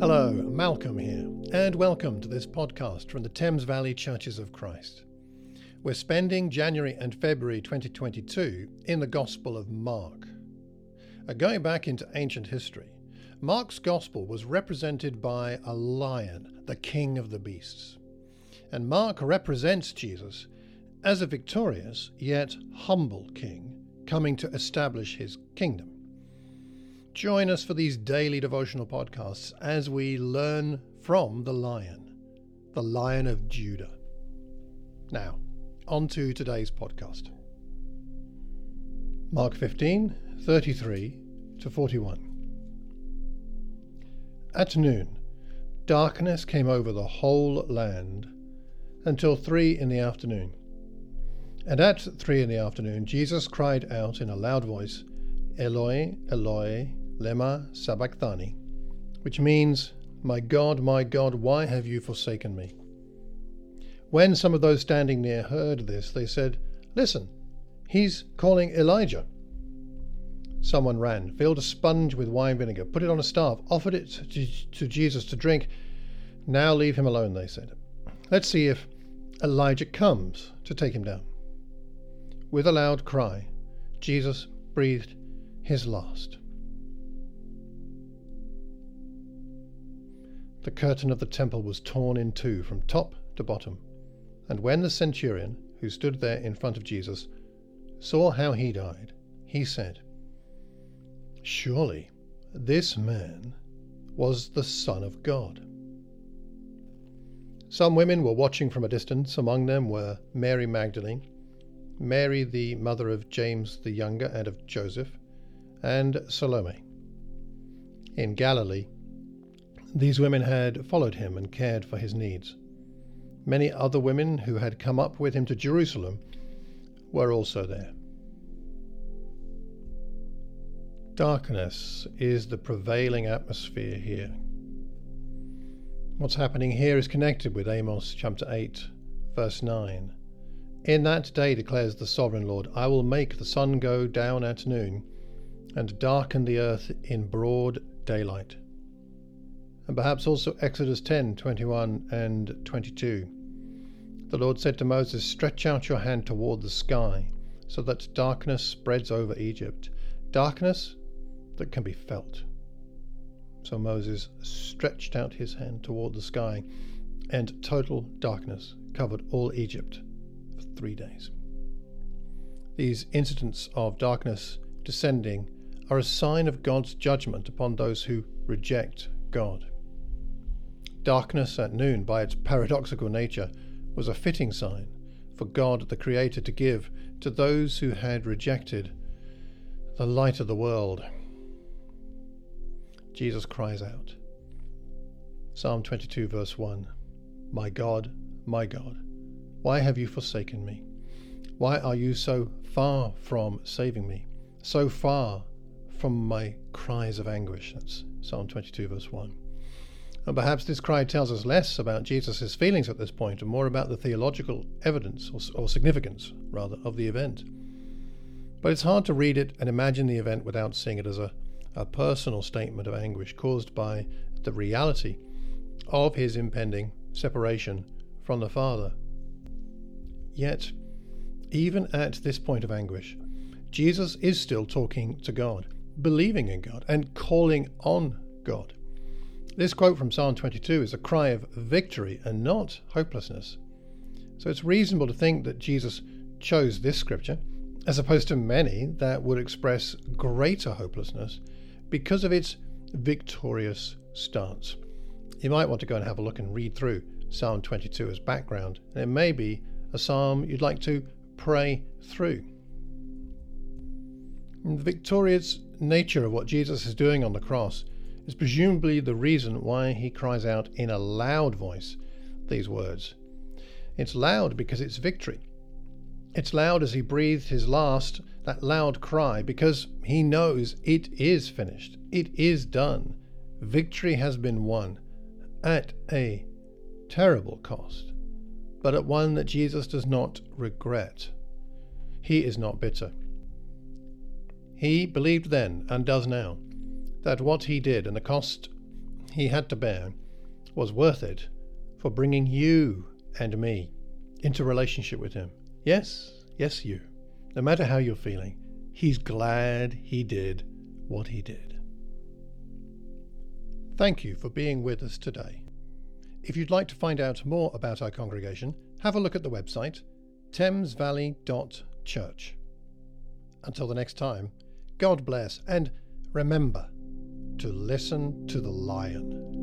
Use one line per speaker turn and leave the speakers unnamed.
Hello, Malcolm here, and welcome to this podcast from the Thames Valley Churches of Christ. We're spending January and February 2022 in the Gospel of Mark. Uh, going back into ancient history, Mark's Gospel was represented by a lion, the king of the beasts. And Mark represents Jesus as a victorious yet humble king coming to establish his kingdom. Join us for these daily devotional podcasts as we learn from the lion, the lion of Judah. Now, on to today's podcast. Mark 15, 33 to 41. At noon, darkness came over the whole land until three in the afternoon. And at three in the afternoon, Jesus cried out in a loud voice, Eloi, Eloi, lema sabachthani, which means, My God, my God, why have you forsaken me? When some of those standing near heard this, they said, Listen, he's calling Elijah. Someone ran, filled a sponge with wine vinegar, put it on a staff, offered it to, to Jesus to drink. Now leave him alone, they said. Let's see if Elijah comes to take him down. With a loud cry, Jesus breathed his last. The curtain of the temple was torn in two from top to bottom. And when the centurion, who stood there in front of Jesus, saw how he died, he said, Surely this man was the Son of God. Some women were watching from a distance. Among them were Mary Magdalene, Mary the mother of James the younger and of Joseph, and Salome. In Galilee, these women had followed him and cared for his needs. Many other women who had come up with him to Jerusalem were also there. Darkness is the prevailing atmosphere here. What's happening here is connected with Amos chapter 8, verse 9. In that day, declares the sovereign Lord, I will make the sun go down at noon and darken the earth in broad daylight and perhaps also Exodus 10 21 and 22. The Lord said to Moses, Stretch out your hand toward the sky, so that darkness spreads over Egypt, darkness that can be felt. So Moses stretched out his hand toward the sky, and total darkness covered all Egypt for three days. These incidents of darkness descending are a sign of God's judgment upon those who reject God. Darkness at noon, by its paradoxical nature, was a fitting sign for God the Creator to give to those who had rejected the light of the world. Jesus cries out. Psalm 22, verse 1 My God, my God, why have you forsaken me? Why are you so far from saving me? So far from my cries of anguish? That's Psalm 22, verse 1. And perhaps this cry tells us less about Jesus' feelings at this point and more about the theological evidence, or, or significance, rather, of the event. But it's hard to read it and imagine the event without seeing it as a, a personal statement of anguish caused by the reality of his impending separation from the Father. Yet, even at this point of anguish, Jesus is still talking to God, believing in God, and calling on God. This quote from Psalm 22 is a cry of victory and not hopelessness. So it's reasonable to think that Jesus chose this scripture, as opposed to many that would express greater hopelessness, because of its victorious stance. You might want to go and have a look and read through Psalm 22 as background, and it may be a psalm you'd like to pray through. The victorious nature of what Jesus is doing on the cross is presumably the reason why he cries out in a loud voice these words. It's loud because it's victory. It's loud as he breathed his last, that loud cry, because he knows it is finished. It is done. Victory has been won at a terrible cost, but at one that Jesus does not regret. He is not bitter. He believed then and does now that what he did and the cost he had to bear was worth it for bringing you and me into relationship with him. Yes, yes, you. No matter how you're feeling, he's glad he did what he did. Thank you for being with us today. If you'd like to find out more about our congregation, have a look at the website thamesvalley.church. Until the next time, God bless, and remember to listen to the lion.